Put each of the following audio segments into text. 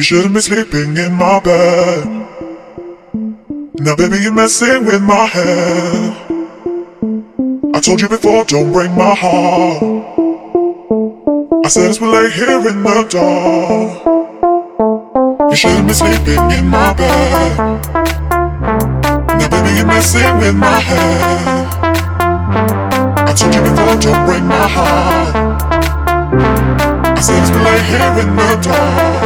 You shouldn't be sleeping in my bed. Now, baby, you're messing with my head. I told you before, don't break my heart. I said as we lay here in the dark. You shouldn't be sleeping in my bed. Now, baby, you're messing with my head. I told you before, don't break my heart. I said as we lay here in the dark.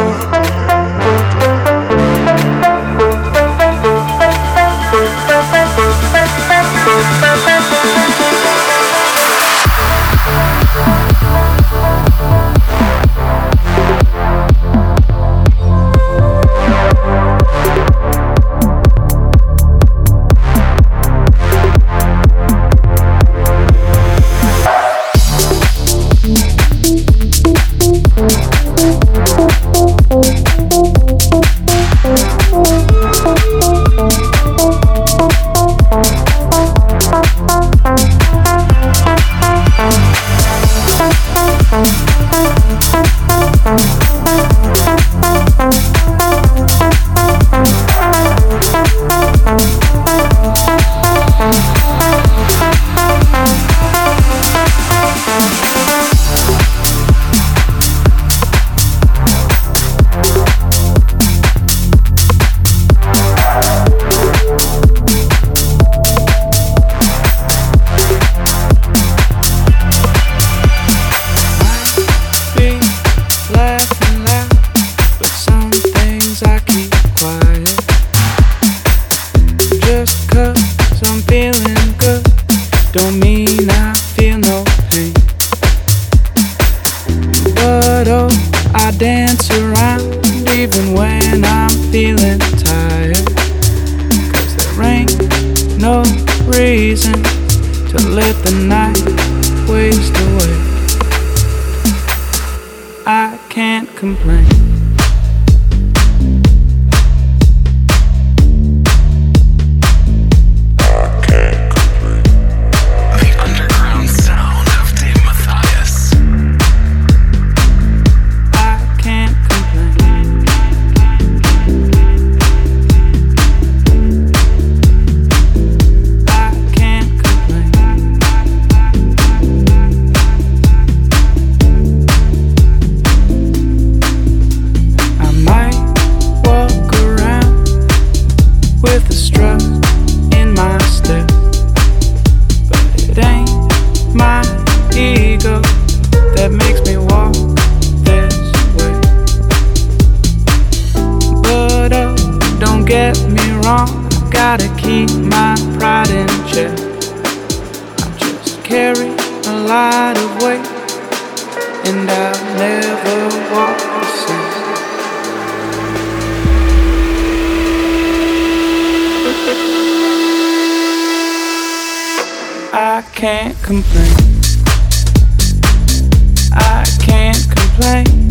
Can't complain. I can't complain.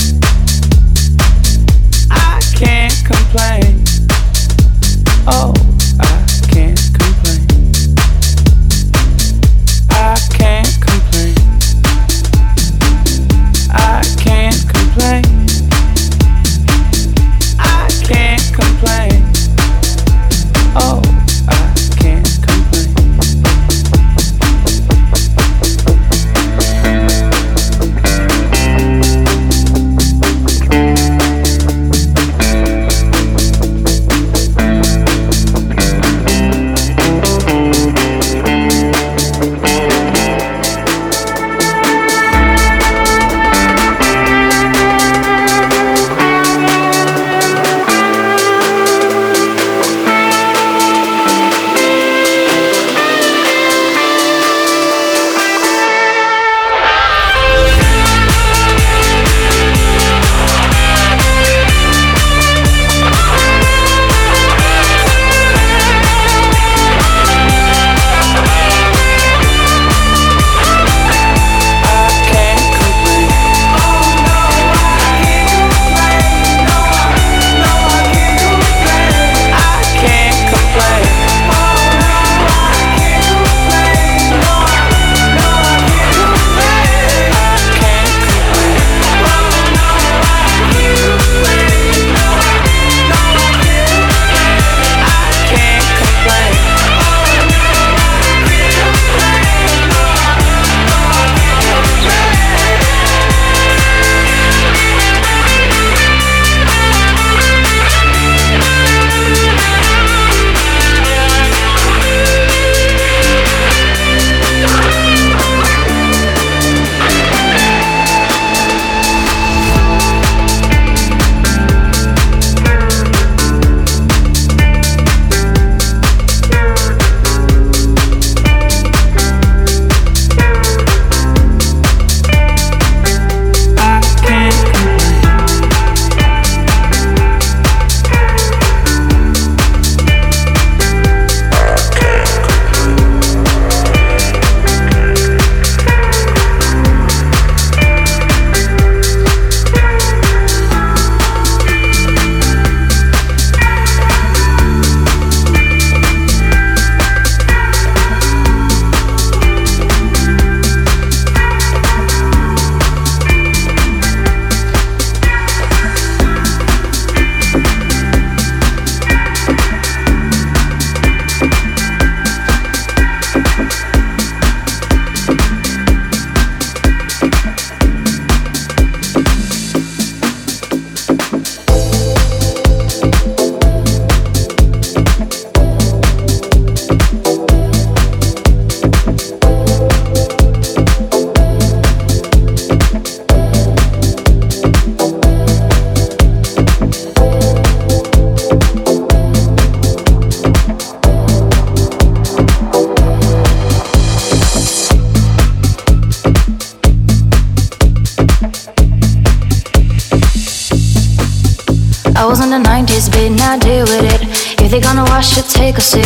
90s, babe, now deal with it. If they gonna wash it, take a sit.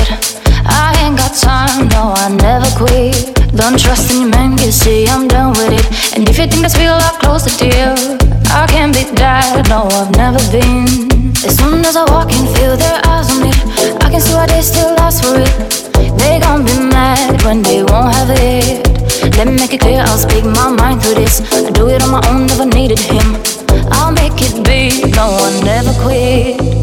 I ain't got time, no, I never quit. Don't trust any man, you see, I'm done with it. And if you think that's real, I'll close the deal. I can't be that, no, I've never been. As soon as I walk in, feel their eyes on me. I can see why they still ask for it. They gon' be mad when they won't have it. Let me make it clear, I'll speak my mind through this. I do it on my own, never needed him. I'll make it big, no, I never quit.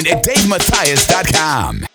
Online at DaveMatthias.com.